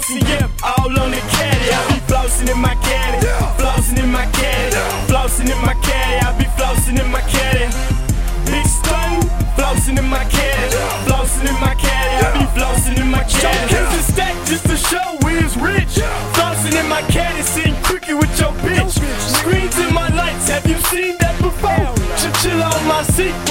LCF, all on the caddy. I be flossing in my caddy, flossing in my caddy, flossing in my caddy. I be flossing in my caddy. Big stun, flossing in my caddy, flossing in my caddy. I be flossing in my caddy. Showcase the stack just to show we is rich. Flossing in my caddy, sitting crooked with your bitch. Screens in my lights, have you seen that before? Chinchilla on my seat.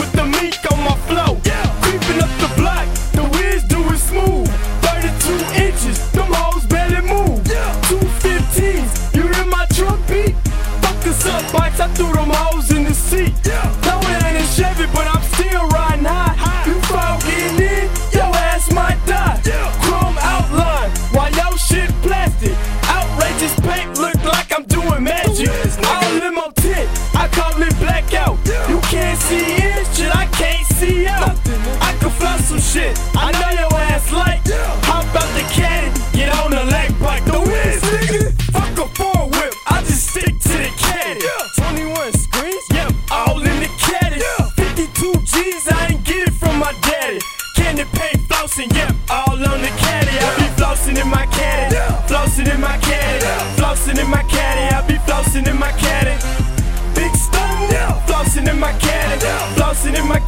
Magic. All limo tint, I call it blackout. You can't see in, shit, I can't see out. I can fly some shit, I know your ass like. Hop out the caddy, get on the leg bike. The whiz, nigga. Fuck a four whip, I just stick to the caddy. 21 screens, yep, all in the caddy. 52 G's, I ain't get it from my daddy. Candy paint flossing, yep, all on the caddy. I be flossing in my caddy, flossing in my caddy, flossing in my caddy.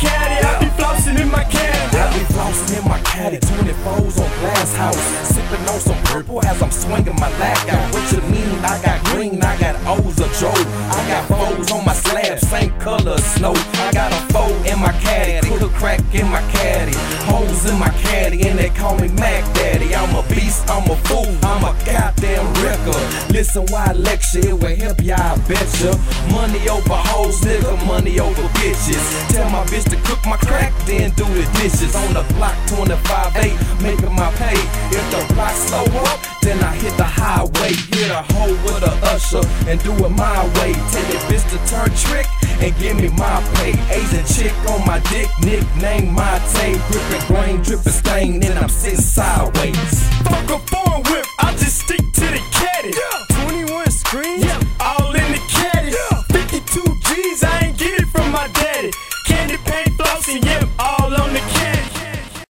Caddy. I be flossing in my caddy. I be flossing in my caddy, 24s on glass house. Sipping on some purple as I'm swinging my lag out. What you mean? I got green, I got O's of Joe. I got foes on my slab, same color as snow. I got a foe in my caddy, a crack in my caddy. Holes in my caddy, and they call me Mac Daddy. I'm a beast, I'm a fool, Listen why I lecture, it will help ya, I betcha. Money over hoes, nigga, money over bitches. Tell my bitch to cook my crack, then do the dishes. On the block 25-8, making my pay. If the block slow up, then I hit the highway. Hit a hoe with a usher and do it my way. Tell that bitch to turn trick and give me my pay. Asian chick on my dick, nickname my tape. Gripping grain, dripping stain, and I'm sitting sideways.